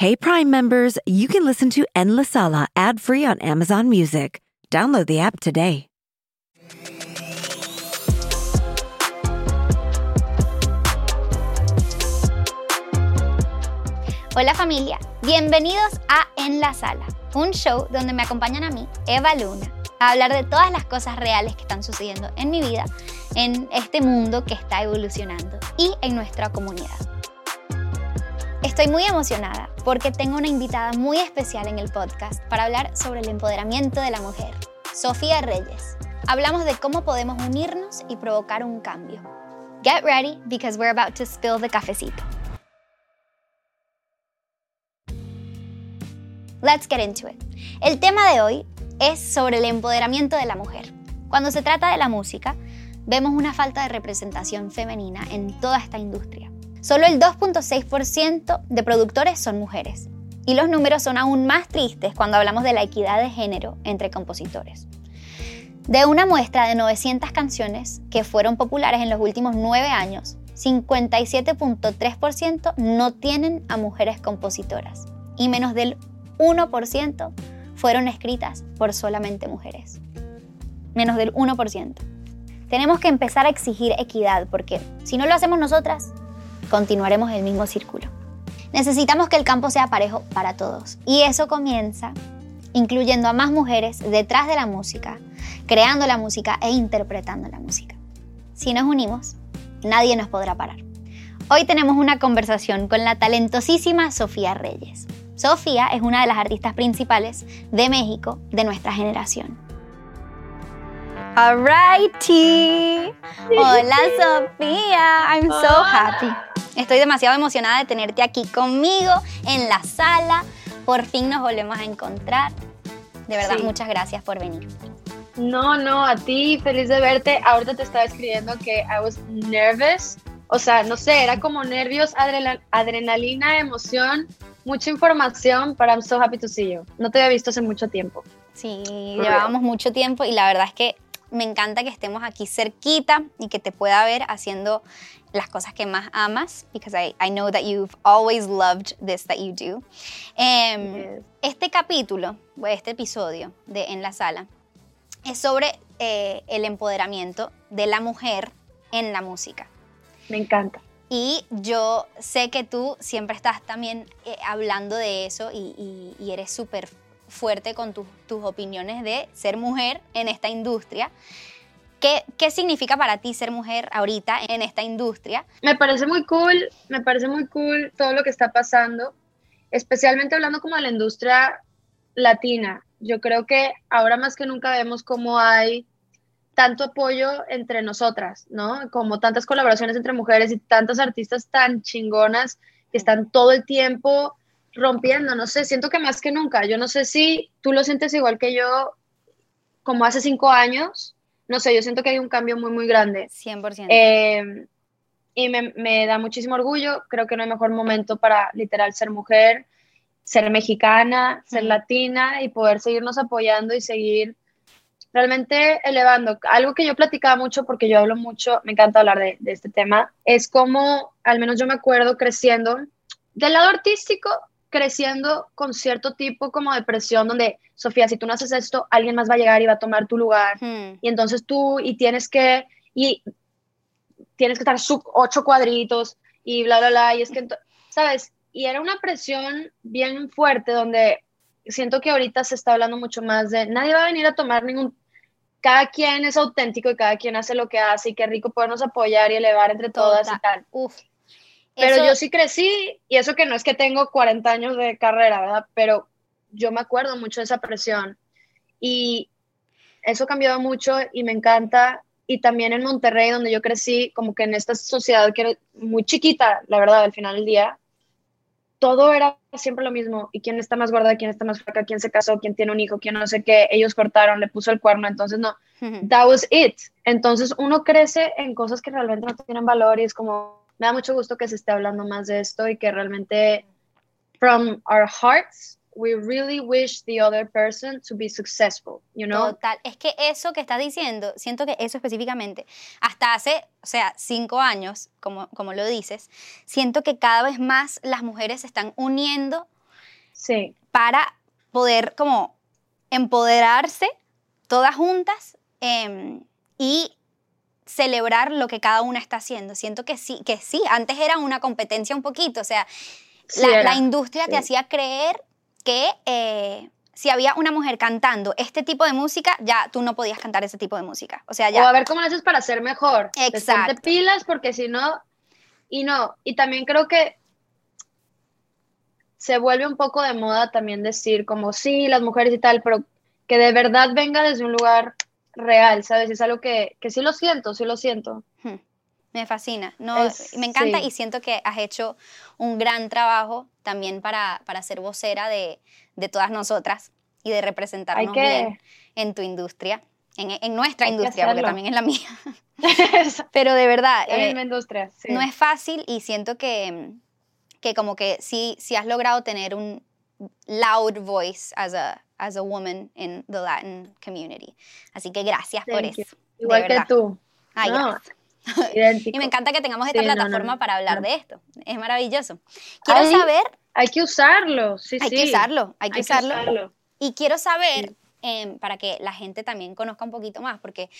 Hey Prime members, you can listen to En La Sala ad-free on Amazon Music. Download the app today. Hola familia, bienvenidos a En la Sala, un show donde me acompañan a mí, Eva Luna, a hablar de todas las cosas reales que están sucediendo en mi vida, en este mundo que está evolucionando y en nuestra comunidad. Estoy muy emocionada porque tengo una invitada muy especial en el podcast para hablar sobre el empoderamiento de la mujer, Sofía Reyes. Hablamos de cómo podemos unirnos y provocar un cambio. Get ready because we're about to spill the cafecito. Let's get into it. El tema de hoy es sobre el empoderamiento de la mujer. Cuando se trata de la música, vemos una falta de representación femenina en toda esta industria. Solo el 2.6% de productores son mujeres. Y los números son aún más tristes cuando hablamos de la equidad de género entre compositores. De una muestra de 900 canciones que fueron populares en los últimos 9 años, 57.3% no tienen a mujeres compositoras y menos del 1% fueron escritas por solamente mujeres. Menos del 1%. Tenemos que empezar a exigir equidad porque si no lo hacemos nosotras, continuaremos el mismo círculo. Necesitamos que el campo sea parejo para todos y eso comienza incluyendo a más mujeres detrás de la música, creando la música e interpretando la música. Si nos unimos, nadie nos podrá parar. Hoy tenemos una conversación con la talentosísima Sofía Reyes. Sofía es una de las artistas principales de México de nuestra generación. Alrighty. Hola Sofía, I'm so happy. Estoy demasiado emocionada de tenerte aquí conmigo en la sala. Por fin nos volvemos a encontrar. De verdad, Sí. muchas gracias por venir. No, no, a ti, feliz de verte. Ahorita te estaba escribiendo que I was nervous. O sea, no sé, era como nervios, adrenalina, emoción, mucha información, pero I'm so happy to see you. No te había visto hace mucho tiempo. Sí, llevábamos mucho tiempo y la verdad es que me encanta que estemos aquí cerquita y que te pueda ver haciendo las cosas que más amas, because I, I know that you've always loved this that you do. Em, Yes. Este capítulo, este episodio de En la Sala, es sobre eh, el empoderamiento de la mujer en la música. Me encanta. Y yo sé que tú siempre estás también eh, hablando de eso y, y- y eres súper fuerte con tus- tus opiniones de ser mujer en esta industria. ¿Qué, ¿Qué significa para ti ser mujer ahorita en esta industria? Me parece muy cool, me parece muy cool todo lo que está pasando, especialmente hablando como de la industria latina. Yo creo que ahora más que nunca vemos cómo hay tanto apoyo entre nosotras, ¿no? Como tantas colaboraciones entre mujeres y tantas artistas tan chingonas que están todo el tiempo rompiendo, no sé, siento que más que nunca. Yo no sé si tú lo sientes igual que yo, como hace cinco años, no sé, yo siento que hay un cambio muy, muy grande. 100%. Eh, y me, me da muchísimo orgullo. Creo que no hay mejor momento para literal ser mujer, ser mexicana, ser Mm. latina y poder seguirnos apoyando y seguir realmente elevando. Algo que yo platicaba mucho, porque yo hablo mucho, me encanta hablar de, de este tema, es como, al menos yo me acuerdo creciendo, del lado artístico, creciendo con cierto tipo como de presión, donde, Sofía, si tú no haces esto, alguien más va a llegar y va a tomar tu lugar Hmm, y entonces tú y tienes que y tienes que estar sub ocho cuadritos y bla bla bla y es que sabes y era una presión bien fuerte donde siento que ahorita se está hablando mucho más de nadie va a venir a tomar ningún cada quien es auténtico y cada quien hace lo que hace y qué rico podernos apoyar y elevar entre todas y Total. tal uf. Pero Eso- yo sí crecí, y eso que no es que tengo 40 años de carrera, ¿verdad? Pero yo me acuerdo mucho de esa presión. Y eso ha cambiado mucho y me encanta. Y también en Monterrey, donde yo crecí, como que en esta sociedad que era muy chiquita, la verdad, al final del día, todo era siempre lo mismo. Y quién está más gorda, quién está más flaca, quién se casó, quién tiene un hijo, quién no sé qué, ellos cortaron, le puso el cuerno, entonces no, that was it. Entonces uno crece en cosas que realmente no tienen valor y es como, me da mucho gusto que se esté hablando más de esto y que realmente, from our hearts, we really wish the other person to be successful, you know? Total, es que eso que estás diciendo, siento que eso específicamente, hasta hace, o sea, cinco años, como, como lo dices, siento que cada vez más las mujeres se están uniendo Sí. para poder como empoderarse todas juntas em, y celebrar lo que cada una está haciendo. Siento que sí, que sí, antes era una competencia un poquito, o sea, Sí, la, industria te hacía creer que eh, si había una mujer cantando este tipo de música, ya tú no podías cantar ese tipo de música. O sea, O a ya. ver cómo lo haces para ser mejor. Exacto. ponte pilas porque si no, y no, y también creo que se vuelve un poco de moda también decir como sí, las mujeres y tal, pero que de verdad venga desde un lugar real, ¿sabes? Es algo que, que sí lo siento, sí lo siento. Hmm, Me fascina, no, Es- me encanta sí. y siento que has hecho un gran trabajo también para, para ser vocera de, de todas nosotras y de representarnos que- bien en tu industria, en, en nuestra industria, porque también es la mía. Pero de verdad, eh, industria. sí. no es fácil y siento que, que como que sí, sí has logrado tener un loud voice as a, as a woman in the Latin community. Así que gracias por Thank you. eso. Igual que tú. Ay, No, gracias. idéntico. Y me encanta que tengamos esta Sí, no, no, plataforma no, para hablar de esto. Es maravilloso. Quiero Ay, saber, Hay que usarlo, sí, hay sí. que usarlo, hay que Hay usarlo. usarlo. Y quiero saber, em, para que la gente también conozca un poquito más, porque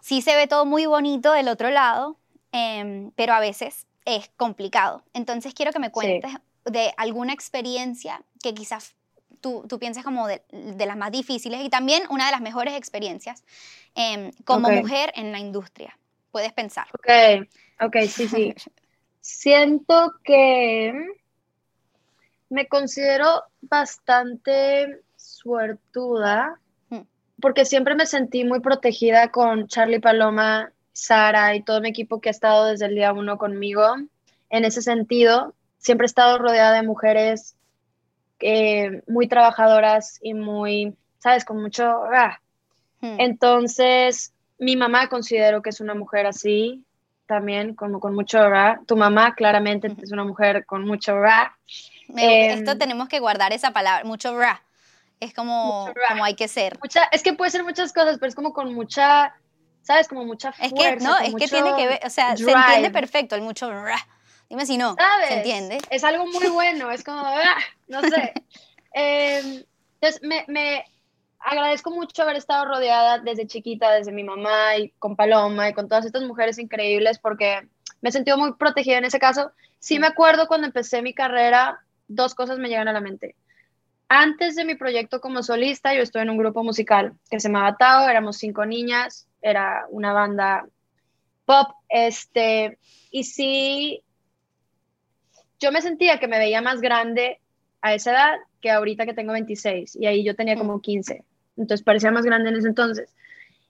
sí se ve todo muy bonito del otro lado, em, pero a veces es complicado. Entonces quiero que me cuentes de alguna experiencia que quizás tú, tú pienses como de, de las más difíciles y también una de las mejores experiencias em, como mujer en la industria. Puedes pensar. Ok, ok, sí, sí. Siento que me considero bastante suertuda Mm. porque siempre me sentí muy protegida con Charlie Paloma, Sara y todo mi equipo que ha estado desde el día uno conmigo. En ese sentido, siempre he estado rodeada de mujeres eh, muy trabajadoras y muy, ¿sabes? Con mucho... ah, Hmm. entonces, mi mamá considero que es una mujer así, también, como con mucho ra. Tu mamá claramente es una mujer con mucho ra. Me- Em, esto tenemos que guardar esa palabra, mucho ra. Es como, Mucho ra. como hay que ser. Mucha, es que puede ser muchas cosas, pero es como con mucha, ¿sabes? Como mucha Es fuerza. que no, es que tiene que ver, o sea, se entiende perfecto el mucho ra. Dime si no, ¿Sabes? ¿se entiende? Es algo muy bueno, es como, ah, no sé. Em, entonces, me, me agradezco mucho haber estado rodeada desde chiquita, desde mi mamá y con Paloma y con todas estas mujeres increíbles porque me he sentido muy protegida en ese caso. Sí me acuerdo cuando empecé mi carrera, dos cosas me llegan a la mente. Antes de mi proyecto como solista, yo estuve en un grupo musical que se llamaba Tao, éramos cinco niñas, era una banda pop, este, y sí, yo me sentía que me veía más grande a esa edad que ahorita que tengo 26 y ahí yo tenía como 15, entonces parecía más grande en ese entonces.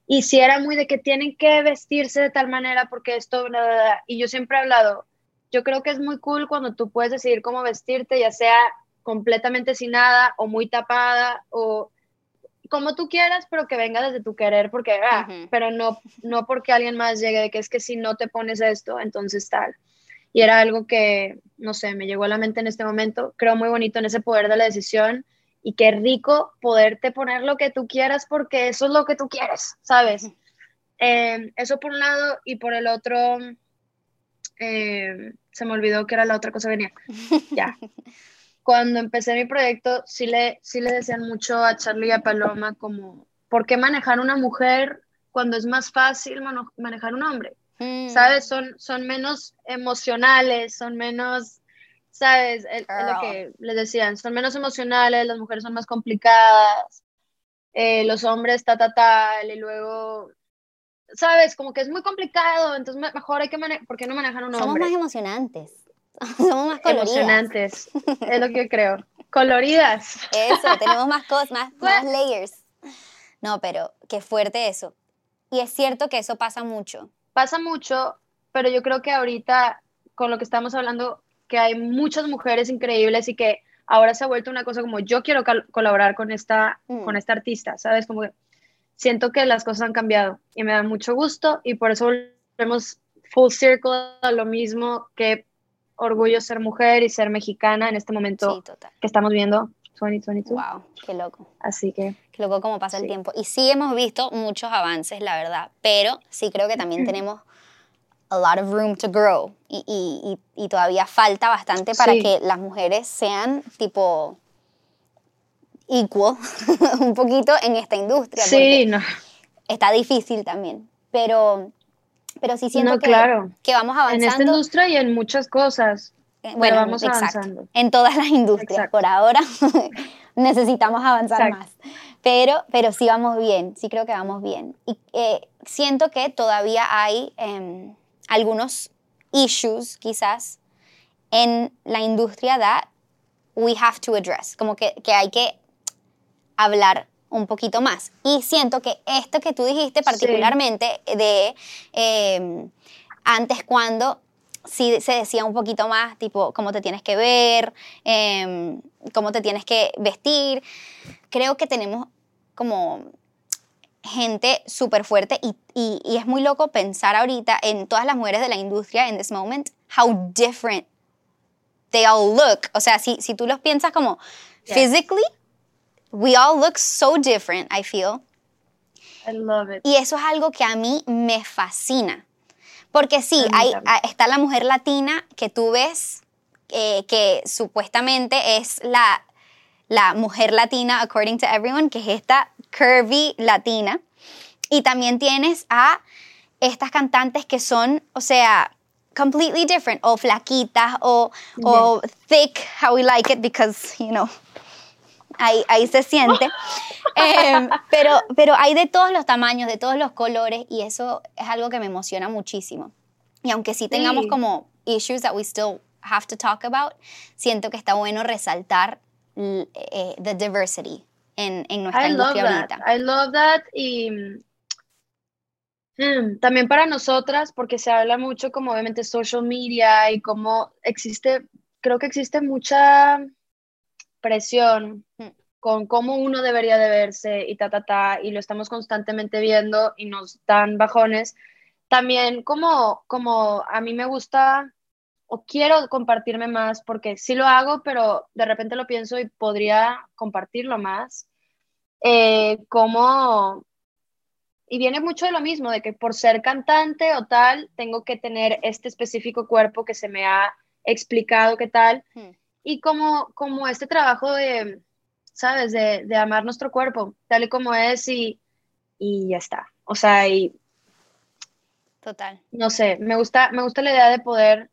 Y sí era muy de que tienen que vestirse de tal manera porque esto, bla, bla, bla. y yo siempre he hablado, yo creo que es muy cool cuando tú puedes decidir cómo vestirte, ya sea completamente sin nada o muy tapada o como tú quieras, pero que venga desde tu querer, porque, ah, pero no, no porque alguien más llegue de que es que si no te pones esto, entonces tal. Y era algo que, no sé, me llegó a la mente en este momento. Creo muy bonito en ese poder de la decisión y qué rico poderte poner lo que tú quieras porque eso es lo que tú quieres, ¿sabes? Eh, eso por un lado y por el otro, eh, se me olvidó que era la otra cosa que venía. Ya. Cuando empecé mi proyecto, sí le, sí le decían mucho a Charlie y a Paloma como, ¿por qué manejar una mujer cuando es más fácil manejar un hombre? Mm, ¿Sabes? Son, son menos emocionales, son menos, ¿sabes? Es, es lo que les decían, son menos emocionales, las mujeres son más complicadas, eh, los hombres ta, ta, tal, y luego, ¿sabes? Como que es muy complicado, entonces me- mejor hay que manejar, ¿por qué no manejar un Somos hombre? más emocionantes. Somos más coloridas. Emocionantes, es lo que yo creo. Coloridas. Eso, tenemos más cosas, más, más layers. No, pero qué fuerte eso. Y es cierto que eso pasa mucho. Pasa mucho, pero yo creo que ahorita, con lo que estamos hablando, que hay muchas mujeres increíbles y que ahora se ha vuelto una cosa como yo quiero colaborar con esta, Mm. con esta artista, ¿sabes? Como que siento que las cosas han cambiado y me da mucho gusto y por eso volvemos full circle a lo mismo que orgullo ser mujer y ser mexicana en este momento Sí, que estamos viendo 2022. Wow, qué loco. Así que Qué loco cómo pasa el Sí. tiempo. Y sí hemos visto muchos avances, la verdad. Pero sí creo que también tenemos a lot of room to grow. Y, y- y- y todavía falta bastante para Sí. que las mujeres sean tipo equal un poquito en esta industria. Sí, no. Está difícil también, pero, pero sí siento No, que, claro. que vamos avanzando. En esta industria y en muchas cosas. Eh, Bueno, vamos exacto. avanzando. En todas las industrias. Exacto. Por ahora necesitamos avanzar Exacto. más. Pero, pero sí vamos bien, sí creo que vamos bien. Y eh, siento que todavía hay em, algunos issues, quizás, en la industria that we have to address. Como que, que hay que hablar un poquito más. Y siento que esto que tú dijiste particularmente de em, antes cuando sí se decía un poquito más, tipo, cómo te tienes que ver, em, cómo te tienes que vestir. Creo que tenemos como gente súper fuerte y, y- y es muy loco pensar ahorita en todas las mujeres de la industria en this moment, how different they all look. O sea, si, si tú los piensas como Yes. physically, we all look so different, I feel. I love it. Y eso es algo que a mí me fascina. Porque sí, hay, también. a- está la mujer latina que tú ves eh, que supuestamente es la, la mujer latina, according to everyone, que es esta curvy latina. Y también tienes a estas cantantes que son, o sea, completely different, o flaquitas, o, o thick, how we like it, because, you know, ahí, ahí se siente. Em, pero, pero hay de todos los tamaños, de todos los colores, y eso es algo que me emociona muchísimo. Y aunque sí tengamos Sí. como issues that we still have to talk about, siento que está bueno resaltar eh, the diversity en, en nuestra I love industria that. ahorita. I love that. Y mm, también para nosotras, porque se habla mucho como obviamente social media y como existe, creo que existe mucha presión Mm. con cómo uno debería de verse y ta, ta, ta, y lo estamos constantemente viendo y nos dan bajones. También como, como a mí me gusta o quiero compartirme más, porque sí lo hago, pero de repente lo pienso y podría compartirlo más. Eh, como, y viene mucho de lo mismo, de que por ser cantante o tal, tengo que tener este específico cuerpo que se me ha explicado qué tal, Hmm. y como, como este trabajo de, ¿sabes? De, de amar nuestro cuerpo, tal y como es, y, y ya está. O sea, y Total. no sé, me gusta, me gusta la idea de poder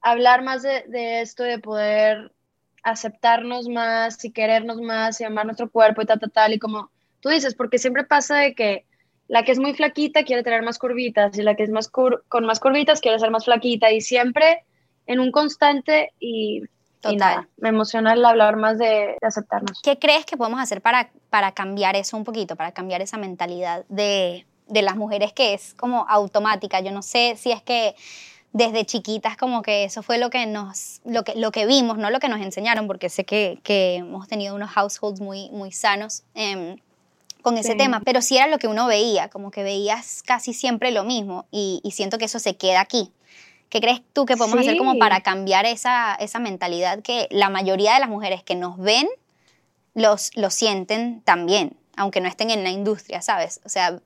hablar más de, de esto, de poder aceptarnos más y querernos más y amar nuestro cuerpo y tal, tal, tal, y como tú dices, porque siempre pasa de que la que es muy flaquita quiere tener más curvitas y la que es más cur- con más curvitas quiere ser más flaquita y siempre en un constante y, y Total. nada, me emociona el hablar más de, de aceptarnos. ¿Qué crees que podemos hacer para, para cambiar eso un poquito, para cambiar esa mentalidad de, de las mujeres que es como automática? Yo no sé si es que desde chiquitas como que eso fue lo que nos, lo que, lo que vimos, no lo que nos enseñaron, porque sé que, que hemos tenido unos households muy, muy sanos em, con ese Sí. tema, pero sí era lo que uno veía, como que veías casi siempre lo mismo y, y siento que eso se queda aquí. ¿Qué crees tú que podemos hacer como Sí. para cambiar esa, esa mentalidad que la mayoría de las mujeres que nos ven los, lo sienten también, aunque no estén en la industria, ¿sabes? O sea,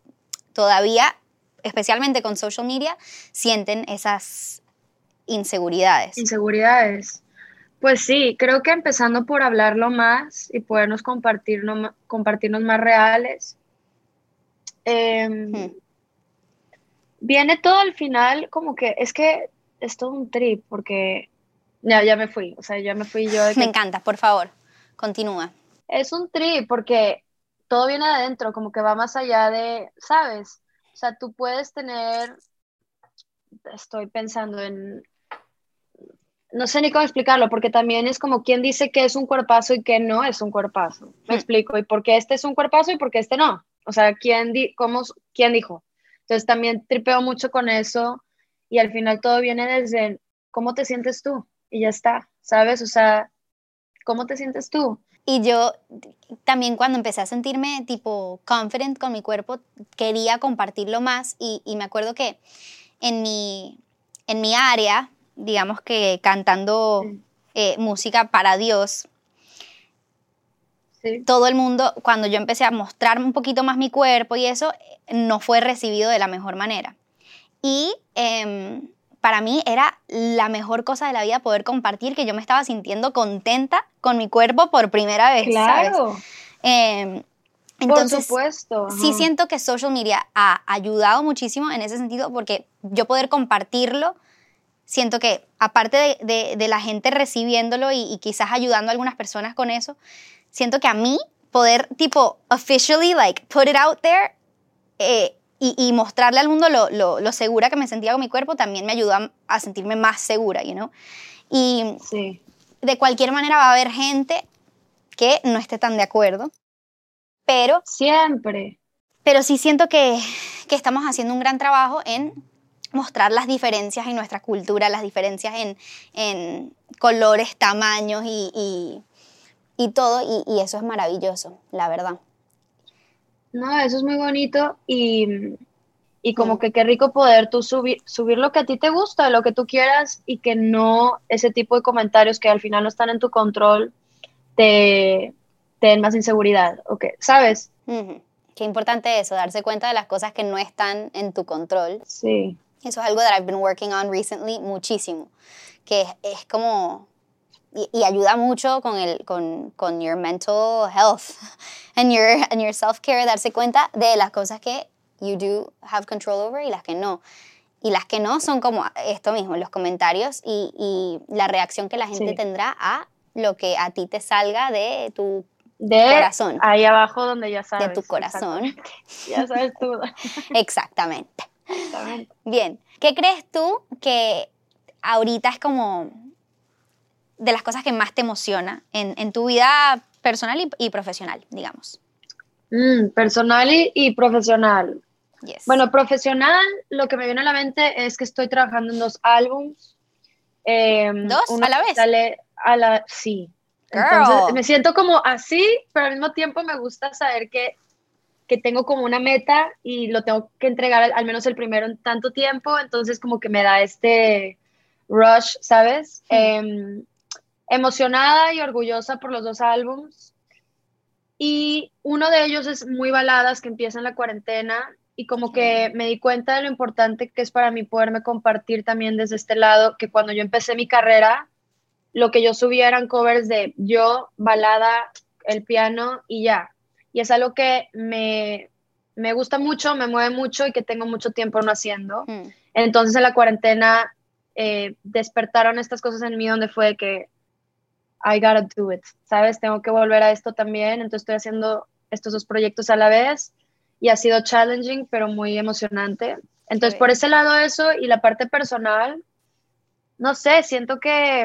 todavía, especialmente con social media, sienten esas inseguridades. Inseguridades. Pues sí, creo que empezando por hablarlo más y podernos compartirnos, compartirnos más reales. Em, Hmm. Viene todo al final como que es que es todo un trip porque ya, ya me fui, o sea, ya me fui yo de Me encanta, por favor, continúa. es un trip porque todo viene de adentro, como que va más allá de, ¿sabes? O sea, tú puedes tener, estoy pensando en, no sé ni cómo explicarlo, porque también es como quien dice que es un cuerpazo y que no es un cuerpazo. Me Hmm. explico, y por qué este es un cuerpazo y por qué este no. O sea, ¿quién, di cómo, quién dijo? Entonces también tripeo mucho con eso y al final todo viene desde cómo te sientes tú y ya está, ¿sabes? O sea, ¿cómo te sientes tú? Y yo también cuando empecé a sentirme tipo confident con mi cuerpo, quería compartirlo más y, y me acuerdo que en mi, en mi área, digamos que cantando Sí. eh, música para Dios, Sí. todo el mundo, cuando yo empecé a mostrarme un poquito más mi cuerpo y eso, no fue recibido de la mejor manera. Y em, para mí era la mejor cosa de la vida poder compartir que yo me estaba sintiendo contenta con mi cuerpo por primera vez. Claro. Em, entonces, por supuesto. Sí siento que social media ha ayudado muchísimo en ese sentido porque yo poder compartirlo, siento que aparte de, la gente recibiéndolo y, quizás ayudando a algunas personas con eso, siento que a mí poder tipo officially like put it out there eh, y, mostrarle al mundo lo, segura que me sentía con mi cuerpo también me ayudó a, sentirme más segura, you know? Y de cualquier manera va a haber gente que no esté tan de acuerdo, pero... Siempre. Pero sí siento que, que estamos haciendo un gran trabajo en mostrar las diferencias en nuestra cultura, las diferencias en, en colores, tamaños y, y, todo, y, y, eso es maravilloso, la verdad. No, eso es muy bonito y, y como que qué rico poder tú subir, subir lo que a ti te gusta, lo que tú quieras y que no ese tipo de comentarios que al final no están en tu control te, den más inseguridad, ¿ok? ¿Sabes? Qué importante eso, darse cuenta de las cosas que no están en tu control. Sí. Eso es algo that I've been working on recently muchísimo, que es, como y, ayuda mucho con el con, con your mental health and your and your self care darse cuenta de las cosas que you do have control over y las que no. Y las que no son como esto mismo los comentarios y, y la reacción que la gente tendrá a lo que a ti te salga de tu de corazón. ahí abajo donde ya sabes de tu corazón. ya sabes tú. Exactamente. Bien qué crees tú que ahorita es como de las cosas que más te emociona en, tu vida personal y, profesional, digamos? Mm, personal y, profesional. Bueno, profesional, lo que me viene a la mente es que estoy trabajando en dos álbums. Em, ¿Dos a la vez? Sale a la, sí. Entonces me siento como así, pero al mismo tiempo me gusta saber que, que tengo como una meta y lo tengo que entregar al, menos el primero en tanto tiempo, entonces como que me da este rush, ¿sabes? Em, emocionada y orgullosa por los dos álbums. Y uno de ellos es muy baladas que empieza en la cuarentena y como que me di cuenta de lo importante que es para mí poderme compartir también desde este lado, que cuando yo empecé mi carrera, lo que yo subía eran covers de yo, balada, el piano y ya. Y es algo que me, me gusta mucho, me mueve mucho y que tengo mucho tiempo no haciendo. Mm. Entonces en la cuarentena eh, despertaron estas cosas en mí donde fue que I gotta do it, ¿sabes? Tengo que volver a esto también, entonces estoy haciendo estos dos proyectos a la vez y ha sido challenging, pero muy emocionante. Entonces, por ese lado eso y la parte personal, no sé, siento que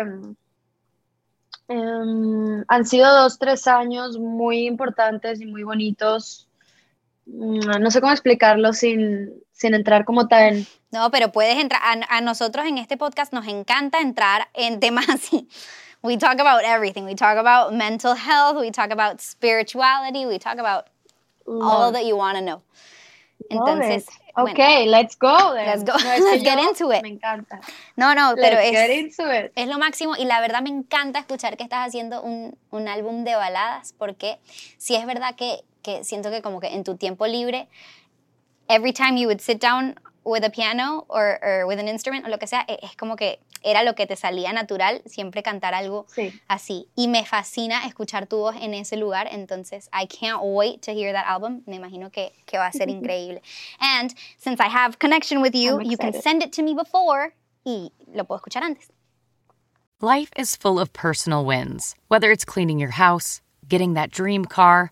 em, han sido dos, tres años muy importantes y muy bonitos. Mm, no sé cómo explicarlo sin, sin entrar como tal. No, pero puedes entrar. A, a, nosotros en este podcast nos encanta entrar en temas así we talk about everything. We talk about mental health, we talk about spirituality, we talk about all that you want to know. Entonces, okay, let's go. Let's go. let's get into it. Me encanta. No, no, pero es, get into it. es lo máximo y la verdad me encanta escuchar que estás haciendo un, un álbum de baladas porque sí es verdad que, que siento que como que en tu tiempo libre, every time you would sit down with a piano or, or with an instrument o lo que sea, es como que era lo que te salía natural, siempre cantar algo así. Y me fascina escuchar tu voz en ese lugar, entonces I can't wait to hear that album. Me imagino que, que va a ser increíble. And since I have connection with you, you can send it to me before y lo puedo escuchar antes. Life is full of personal wins, whether it's cleaning your house, getting that dream car,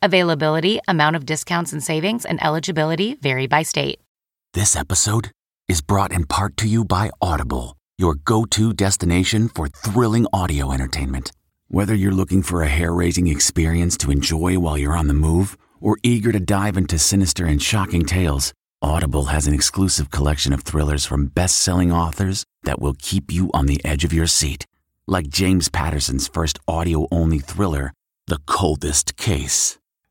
Availability, amount of discounts and savings, and eligibility vary by state. This episode is brought in part to you by Audible, your go to destination for thrilling audio entertainment. Whether you're looking for a hair raising experience to enjoy while you're on the move or eager to dive into sinister and shocking tales, Audible has an exclusive collection of thrillers from best-selling authors that will keep you on the edge of your seat. Like James Patterson's first audio-only thriller, The Coldest Case.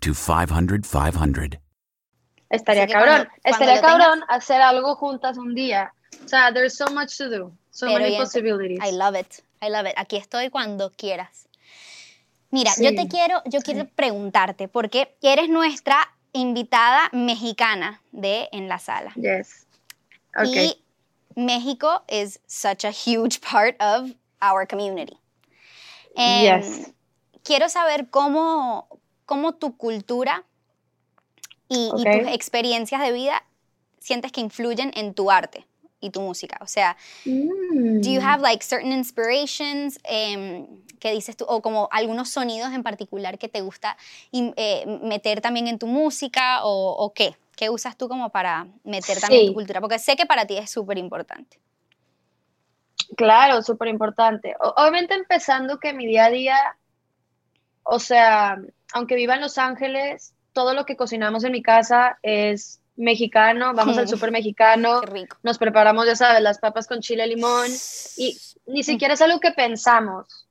to 500, 500. Estaría cabrón. cuando- cuando Estaría cabrón hacer algo juntas un día. O sea, there's so much to do. So Pero many possibilities. I love it. I love it. Aquí estoy cuando quieras. Mira, Sí. yo te quiero, yo quiero preguntarte, porque eres nuestra invitada mexicana de En la Sala. Yes. Okay. Y México is such a huge part of our community. Em, Yes. Quiero saber cómo, cómo tu cultura y, y Ok. tus experiencias de vida sientes que influyen en tu arte y tu música. O sea, Mm. Do you have like certain inspirations em, que dices tú, o como algunos sonidos en particular que te gusta eh, meter también en tu música o, o qué? ¿Qué usas tú como para meter también Sí. tu cultura? Porque sé que para ti es súper importante. Claro, súper importante. Obviamente empezando que mi día a día, o sea, aunque viva en Los Ángeles, todo lo que cocinamos en mi casa es mexicano, vamos al Mm. súper mexicano, nos preparamos, ya sabes, las papas con chile limón y ni siquiera es algo que pensamos.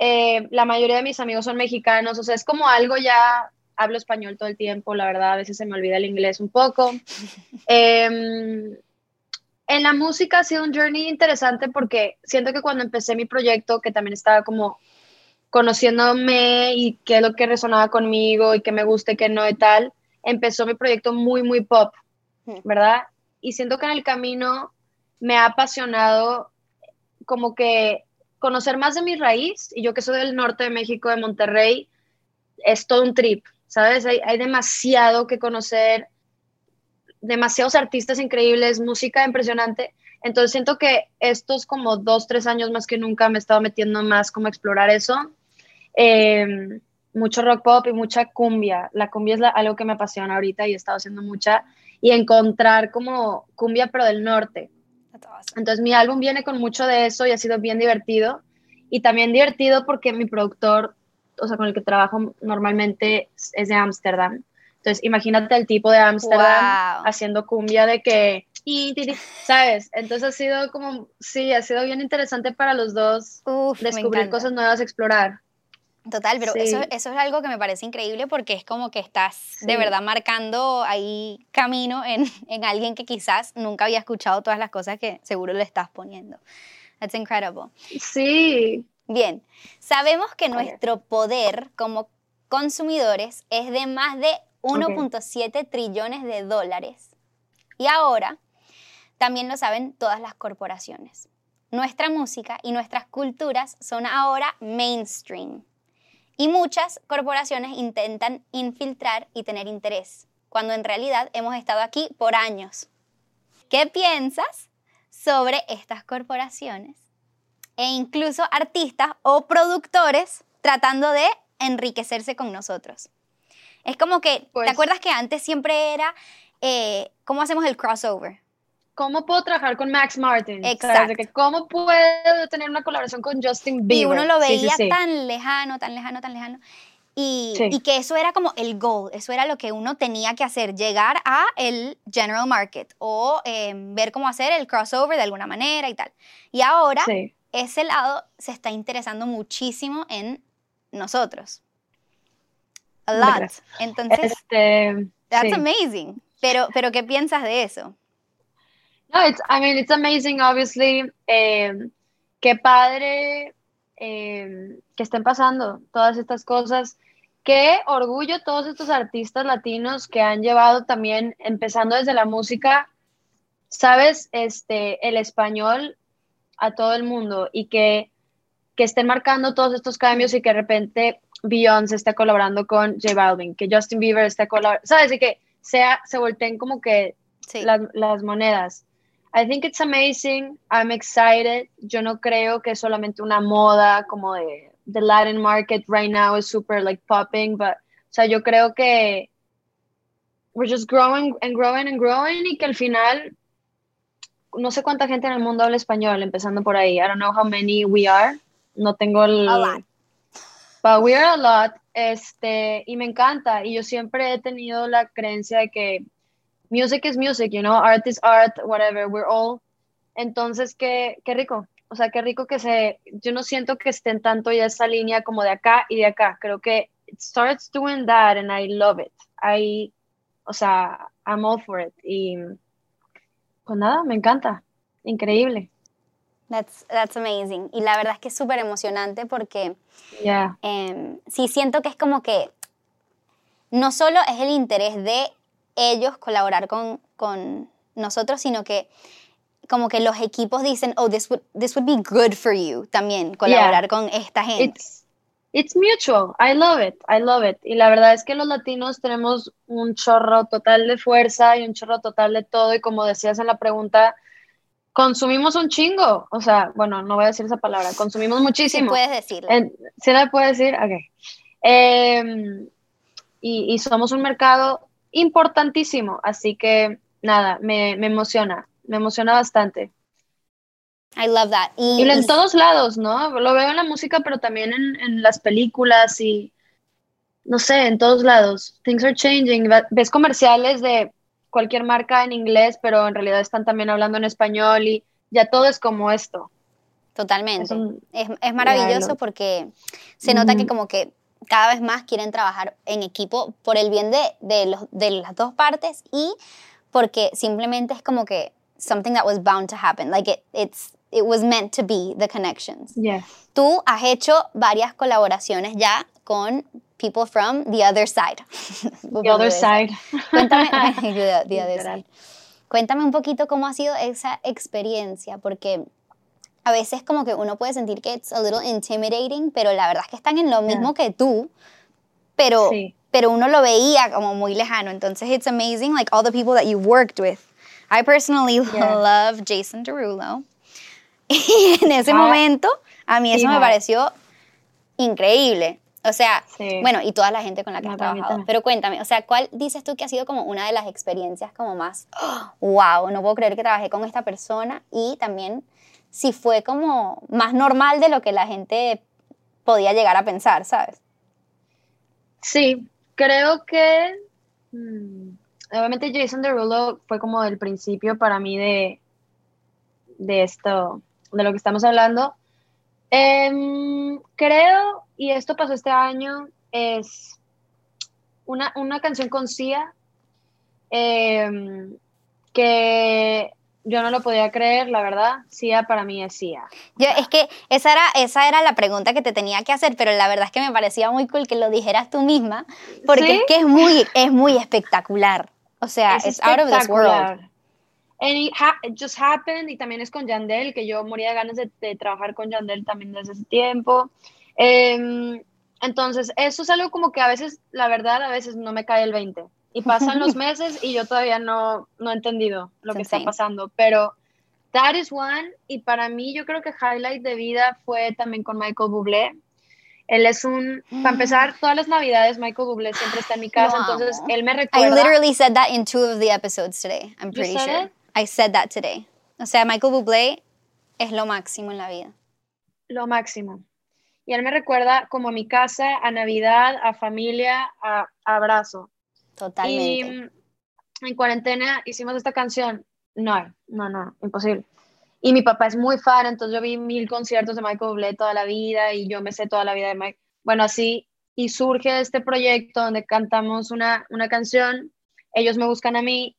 Eh, la mayoría de mis amigos son mexicanos, o sea, es como algo ya, hablo español todo el tiempo, la verdad, a veces se me olvida el inglés un poco. Em, en la música ha sido un journey interesante porque siento que cuando empecé mi proyecto, que también estaba como conociéndome y qué es lo que resonaba conmigo y qué me gusta y qué no y tal, empezó mi proyecto muy, muy pop. ¿verdad? Y siento que en el camino me ha apasionado como que conocer más de mi raíz, y yo que soy del norte de México, de Monterrey, es todo un trip, ¿sabes? Hay, hay demasiado que conocer, demasiados artistas increíbles, música impresionante. Entonces siento que estos como dos, tres años más que nunca me he estado metiendo más como a explorar eso. Eh, mucho rock pop y mucha cumbia. La cumbia es la- algo que me apasiona ahorita y he estado haciendo mucha. Y encontrar como cumbia pero del norte. Entonces mi álbum viene con mucho de eso y ha sido bien divertido. Y también divertido porque mi productor, o sea, con el que trabajo normalmente es de Ámsterdam. Entonces imagínate el tipo de Ámsterdam Wow. haciendo cumbia de que, ¿sabes? Entonces ha sido como, sí, ha sido bien interesante para los dos Uf, descubrir cosas nuevas, explorar. Total, pero Sí. eso, eso es algo que me parece increíble porque es como que estás de verdad marcando ahí camino en, en alguien que quizás nunca había escuchado todas las cosas que seguro le estás poniendo. That's incredible. Sí, Bien, sabemos que nuestro poder como consumidores es de más de 1.7 trillones de dólares. Y ahora también lo saben todas las corporaciones. Nuestra música y nuestras culturas son ahora mainstream. Y muchas corporaciones intentan infiltrar y tener interés, cuando en realidad hemos estado aquí por años. ¿Qué piensas sobre estas corporaciones? e incluso artistas o productores tratando de enriquecerse con nosotros. Es como que, Pues- ¿te acuerdas que antes siempre era, eh, ¿cómo hacemos el crossover? ¿Cómo puedo trabajar con Max Martin? ¿Sabes? Exacto. Que, ¿Cómo puedo tener una colaboración con Justin Bieber? Y uno lo Sí, veía sí, sí. tan lejano, tan lejano, tan lejano. Y, Sí. y que eso era como el goal, eso era lo que uno tenía que hacer, llegar a el general market o eh, ver cómo hacer el crossover de alguna manera y tal. Y ahora Sí. ese lado se está interesando muchísimo en nosotros. A lot. Entonces, Este, that's sí. amazing. Pero, pero, ¿qué piensas de eso? No, it's, I mean, it's amazing, obviously. Eh, qué padre eh, que estén pasando todas estas cosas. Qué orgullo todos estos artistas latinos que han llevado también, empezando desde la música, sabes, este, el español a todo el mundo y que, que estén marcando todos estos cambios y que de repente Beyoncé está colaborando con J Balvin, que Justin Bieber está colaborando, sabes, y que sea, se volteen como que Sí. las, las monedas. I think it's amazing. I'm excited. Yo no creo que es solamente una moda como de the Latin market right now is super like popping, but o sea, yo creo que we're just growing and growing and growing y que al final no sé cuánta gente en el mundo habla español, empezando por ahí. I don't know how many we are. No tengo el A lot. But we are a lot. Este, y me encanta. Y yo siempre he tenido la creencia de que music is music, you know, art is art, whatever, we're all. Entonces, qué, qué rico. O sea, qué rico que se, yo no siento que estén tanto ya esa línea como de acá y de acá. Creo que it starts doing that and I love it. I, o sea, I'm all for it. Y pues nada, me encanta. Increíble. That's, that's amazing. Y la verdad es que es súper emocionante porque Yeah. em, sí siento que es como que no solo es el interés de ellos colaborar con, con nosotros, sino que como que los equipos dicen, oh, this would, this would be good for you también, colaborar con esta gente. It's, it's mutual. I love it. I love it. Y la verdad es que los latinos tenemos un chorro total de fuerza y un chorro total de todo. Y como decías en la pregunta, consumimos un chingo. O sea, bueno, no voy a decir esa palabra. Consumimos Sí muchísimo. puedes decirlo. En- ¿Sí la puedo decir? Ok. Em, y, y somos un mercado importantísimo. Así que nada, me, me emociona. Me emociona bastante. I love that. Y, Y y en todos lados, ¿no? Lo veo en la música, pero también en, en las películas y, no sé, en todos lados. Things are changing. Ves comerciales de cualquier marca en inglés, pero en realidad están también hablando en español y ya todo es como esto. Totalmente. Es un- Es, es maravilloso lo- porque se nota que como que cada vez más quieren trabajar en equipo por el bien de, de, los, de las dos partes y porque simplemente es como que something that was bound to happen. Like it, it's, it was meant to be, the connections. Yes. Tú has hecho varias colaboraciones ya con people from the other side. The other side. Cuéntame, the, the other Literal. side. Cuéntame un poquito cómo ha sido esa experiencia, porque a veces como que uno puede sentir que it's a little intimidating, pero la verdad es que están en lo mismo que tú, pero, Sí. pero uno lo veía como muy lejano. Entonces, it's amazing, like all the people that you've worked with. I personally Yeah. love Jason Derulo. Y en ese Ah, momento, a mí eso me pareció increíble. O sea, Sí. bueno, y toda la gente con la que No, has trabajado. también. Pero cuéntame, o sea, ¿cuál dices tú que ha sido como una de las experiencias como más, wow, no puedo creer que trabajé con esta persona? Y también si fue como más normal de lo que la gente podía llegar a pensar, ¿sabes? Sí, creo que mm, obviamente Jason Derulo fue como el principio para mí de, de esto, de lo que estamos hablando. Em, creo, y esto pasó este año, es una, una canción con Sia, em, que yo no lo podía creer, la verdad. Sia para mí es Sia. Yo, es que esa era, esa era la pregunta que te tenía que hacer, pero la verdad es que me parecía muy cool que lo dijeras tú misma, porque ¿Sí? es que es muy, es muy espectacular. O sea, Es out of this world. And it, ha- it just happened, y también es con Yandel, que yo moría de ganas de, de trabajar con Yandel también desde ese tiempo. Em, entonces, eso es algo como que a veces, la verdad, a veces no me cae el 20. Y pasan los meses y yo todavía no, no he entendido lo It's que está insane. pasando. Pero that is one, y para mí yo creo que highlight de vida fue también con Michael Bublé. Él es un, para empezar, todas las navidades Michael Bublé siempre está en mi casa, entonces él me I recuerda... literally said that in two of the episodes today. I'm pretty sure. it? I said that today. O sea, Michael Bublé es lo máximo en la vida. Lo máximo. Y él me recuerda como a mi casa, a Navidad, a familia, a, a abrazo. Y Totalmente. mm, en cuarentena hicimos esta canción. No, no, no, imposible. Y mi papá es muy fan, entonces yo vi mil conciertos de Michael Bublé toda la vida y yo me sé toda la vida de Mike. Bueno, así, y surge este proyecto donde cantamos una, una canción, ellos me buscan a mí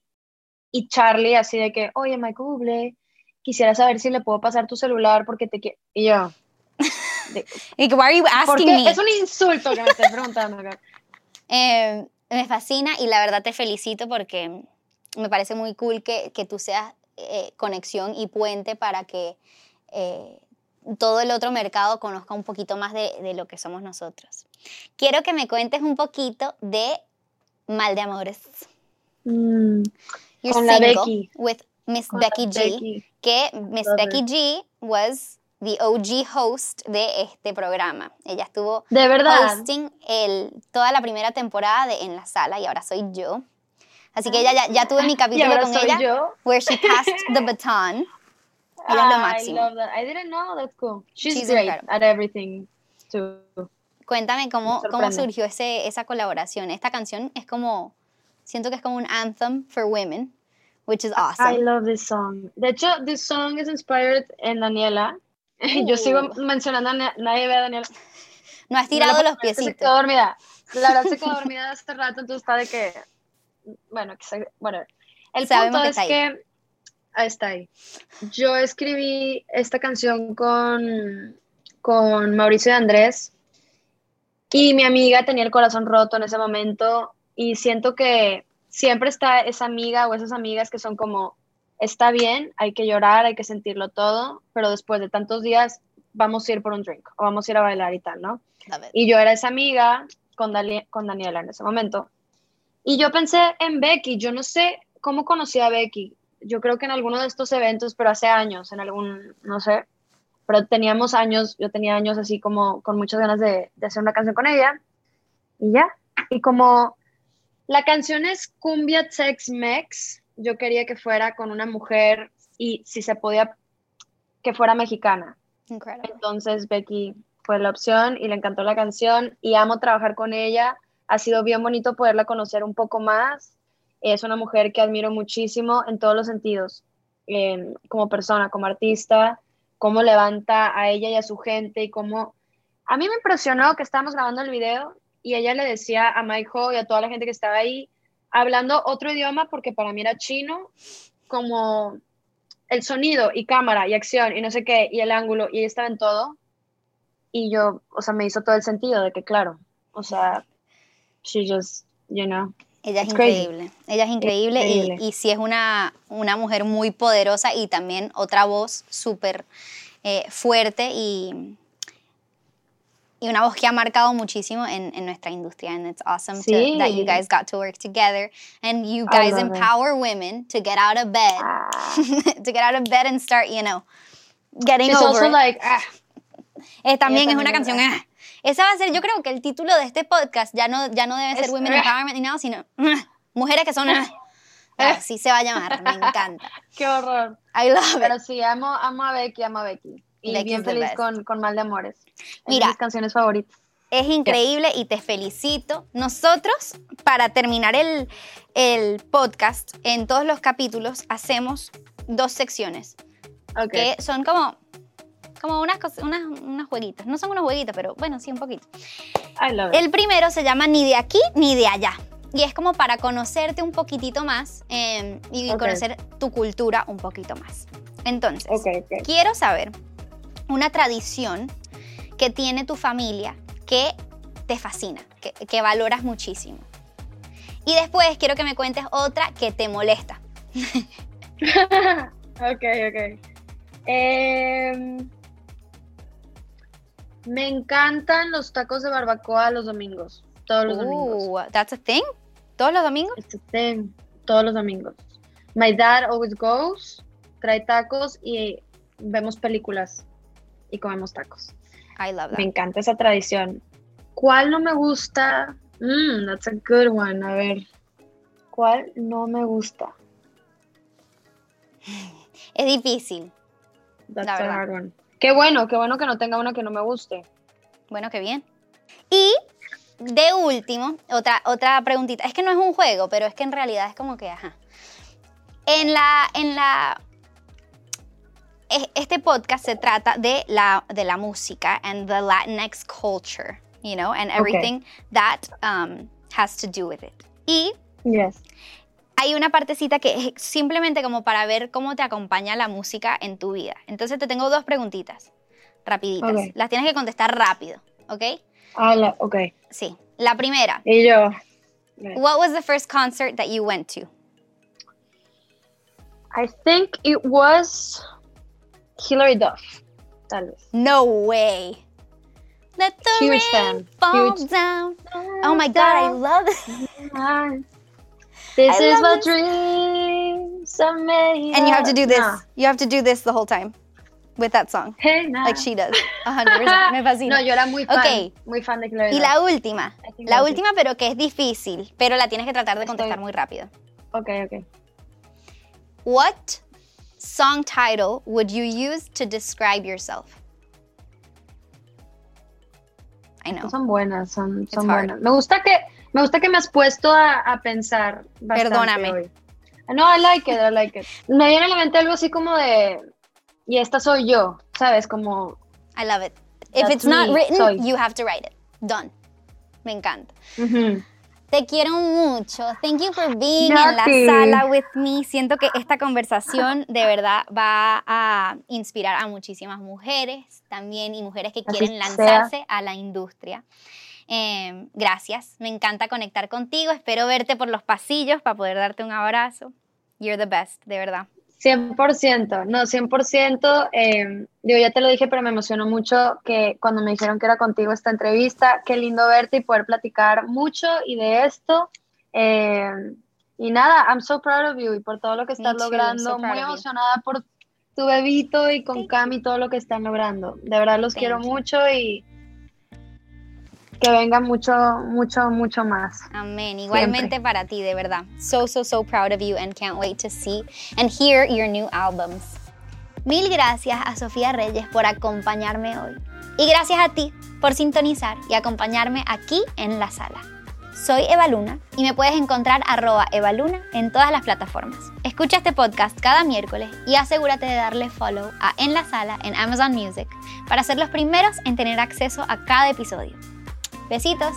y Charlie así de que, oye, Michael Bublé, quisiera saber si le puedo pasar tu celular porque te quiero. Y yo, Y que, why are you ¿por asking me? Es un insulto que me estés preguntando. Eh, me fascina y la verdad te felicito porque me parece muy cool que, que tú seas eh, conexión y puente para que eh, todo el otro mercado conozca un poquito más de, de lo que somos nosotros. Quiero que me cuentes un poquito de Mal de Amores. Mm, Con la Becky. with Miss Becky G, Becky. que Miss Becky. G was the OG host de este programa. Ella estuvo De verdad. hosting el, toda la primera temporada de En la Sala y ahora soy yo. Así que ella ya, ya tuve mi capítulo con ella, yo. where she passed the baton. Ella es lo máximo. I love that. I didn't know. That's cool. She's, She's great incredible. at everything too. Cuéntame cómo, cómo surgió ese, esa colaboración. Esta canción es como, siento que es como un anthem for women, which is I awesome. love this song. De hecho, this song is inspired en Daniela. Yo sigo Uh. mencionando a Na- nadie ve a Daniela. No has tirado los Se piecitos. quedó dormida. La verdad se quedó dormida hace rato, entonces está de que. Bueno, que se- bueno. El Sabemos punto que es ahí. que. Ahí está ahí. Yo escribí esta canción con, con Mauricio de Andrés y mi amiga tenía el corazón roto en ese momento y siento que siempre está esa amiga o esas amigas que son como, está bien, hay que llorar, hay que sentirlo todo, pero después de tantos días vamos a ir por un drink o vamos a ir a bailar y tal, ¿no? Y yo era esa amiga con, Dali- con Daniela en ese momento. Y yo pensé en Becky, yo no sé cómo conocí a Becky. Yo creo que en alguno de estos eventos, pero hace años, en algún, no sé, pero teníamos años, yo tenía años así como con muchas ganas de, de hacer una canción con ella. Y ya. Y como la canción es Cumbia Tex Mex, yo quería que fuera con una mujer y si se podía, que fuera mexicana. Entonces Becky fue la opción y le encantó la canción y amo trabajar con ella. Ha sido bien bonito poderla conocer un poco más. Es una mujer que admiro muchísimo en todos los sentidos, eh, como persona, como artista, cómo levanta a ella y a su gente y cómo... A mí me impresionó que estábamos grabando el video y ella le decía a Mike Ho y a toda la gente que estaba ahí, hablando otro idioma, porque para mí era chino, como el sonido y cámara y acción y no sé qué, y el ángulo, y ella estaba en todo. Y yo, o sea, me hizo todo el sentido de que, claro, o sea, she just, you know, Ella es increíble. Ella es increíble, y-. Y, sí es una, una mujer muy poderosa y también otra voz súper eh, fuerte y, y una voz que ha marcado muchísimo en, en nuestra industria. And it's awesome to- Sí. that you guys got to work together and you guys love it. empower women to get out of bed, ah. to get out of bed and start, you know, getting She's over also it. like, ah, Eh, también es también una canción. ah. Esa va a ser, yo creo que el título de este podcast ya no, ya no debe ser Es- Women ah. Empowerment ni nada, sino ah, mujeres que son. ah. Así se va a llamar, me encanta. qué horror. I love it. Pero sí, amo, amo a Becky, amo a Becky. Y Becky's bien feliz con, con Mal de Amores. Es Mira. mis canciones favoritas. Es increíble y te felicito. Nosotros, para terminar el, el podcast, en todos los capítulos hacemos dos secciones, Ok. que son como, como unas, unas, unas jueguitas. No son unos jueguitos, pero bueno, sí, un poquito. I love it. El primero se llama Ni de aquí ni de allá. Y es como para conocerte un poquitito más eh, y Ok. conocer tu cultura un poquito más. Entonces, Ok, ok. quiero saber una tradición que tiene tu familia que te fascina, que, que valoras muchísimo. Y después quiero que me cuentes otra que te molesta. ok, ok. Em, me encantan los tacos de barbacoa los domingos. Todos los domingos. That's a thing. ¿Todos los domingos? Este thing, todos los domingos. My dad always goes, trae tacos y vemos películas y comemos tacos. I love that. Me encanta esa tradición. ¿Cuál no me gusta? Mm, that's a good one. A ver. ¿Cuál no me gusta? Es difícil. That's La a hard one. Qué bueno, qué bueno que no tenga una que no me guste. Bueno, qué bien. Y de último, otra, otra preguntita. Es que no es un juego, pero es que en realidad es como que, ajá. En la, en la, este podcast se trata de la, de la música and the Latinx culture, you know, and everything that um, has to do with it. Y Yes. hay una partecita que es simplemente como para ver cómo te acompaña la música en tu vida. Entonces te tengo dos preguntitas, rapiditas. Las tienes que contestar rápido, ¿ok? Ah, la- ok. Sí. La primera. Y yo. What was the first concert that you went to? I think it was Hilary Duff. Tal vez. No way. Let the Huge rain fan. fall Huge. down. Oh my god, I love it. This I is dream. dreams are made And you have to do this. No. You have to do this the whole time with that song. Hey, now. Like she does. 100%. Me fascina. No, yo era muy fan, Ok. muy fan de Claire. Y la última. La última, pero que es difícil. Pero la tienes que tratar de contestar Estoy- muy rápido. Ok, ok. What song title would you use to describe yourself? I know. Son buenas, son, buenas. Me gusta que me gusta que me has puesto a, a pensar bastante Perdóname. hoy. No, I like it, I like it. Me viene a la mente algo así como de y esta soy yo, ¿sabes? Como I love it. If it's not me, written, soy. you have to write it. Done. Me encanta. Te quiero mucho. Thank you for being Yo en la sala with me. Siento que esta conversación de verdad va a inspirar a muchísimas mujeres también y mujeres que Así quieren sea. lanzarse a la industria. Eh, gracias. Me encanta conectar contigo. Espero verte por los pasillos para poder darte un abrazo. You're the best, de verdad. 100%, no, 100%. eh, digo, ya te lo dije, pero me emocionó mucho que cuando me dijeron que era contigo esta entrevista, qué lindo verte y poder platicar mucho y de esto. eh, y nada, I'm so proud of you y por todo lo que estás too, logrando. so Muy emocionada por tu bebito y con Thank Cami todo lo que están logrando. De verdad los Thank quiero you. mucho y que venga mucho, mucho, mucho más. Amén. Igualmente para ti, de verdad. So, so, so proud of you and can't wait to see and hear your new albums. Mil gracias a Sofía Reyes por acompañarme hoy. Y gracias a ti por sintonizar y acompañarme aquí en la sala. Soy Eva Luna y me puedes encontrar arroba Eva Luna en todas las plataformas. Escucha este podcast cada miércoles y asegúrate de darle follow a En la Sala en Amazon Music para ser los primeros en tener acceso a cada episodio. Besitos.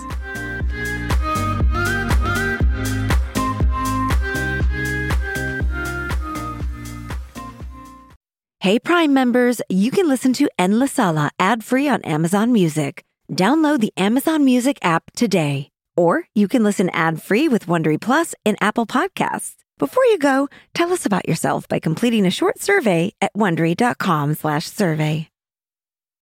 Hey, Prime members, you can listen to Endless Sala ad free on Amazon Music. Download the Amazon Music app today. Or you can listen ad free with Wondery Plus in Apple Podcasts. Before you go, tell us about yourself by completing a short survey at wondery.com/survey.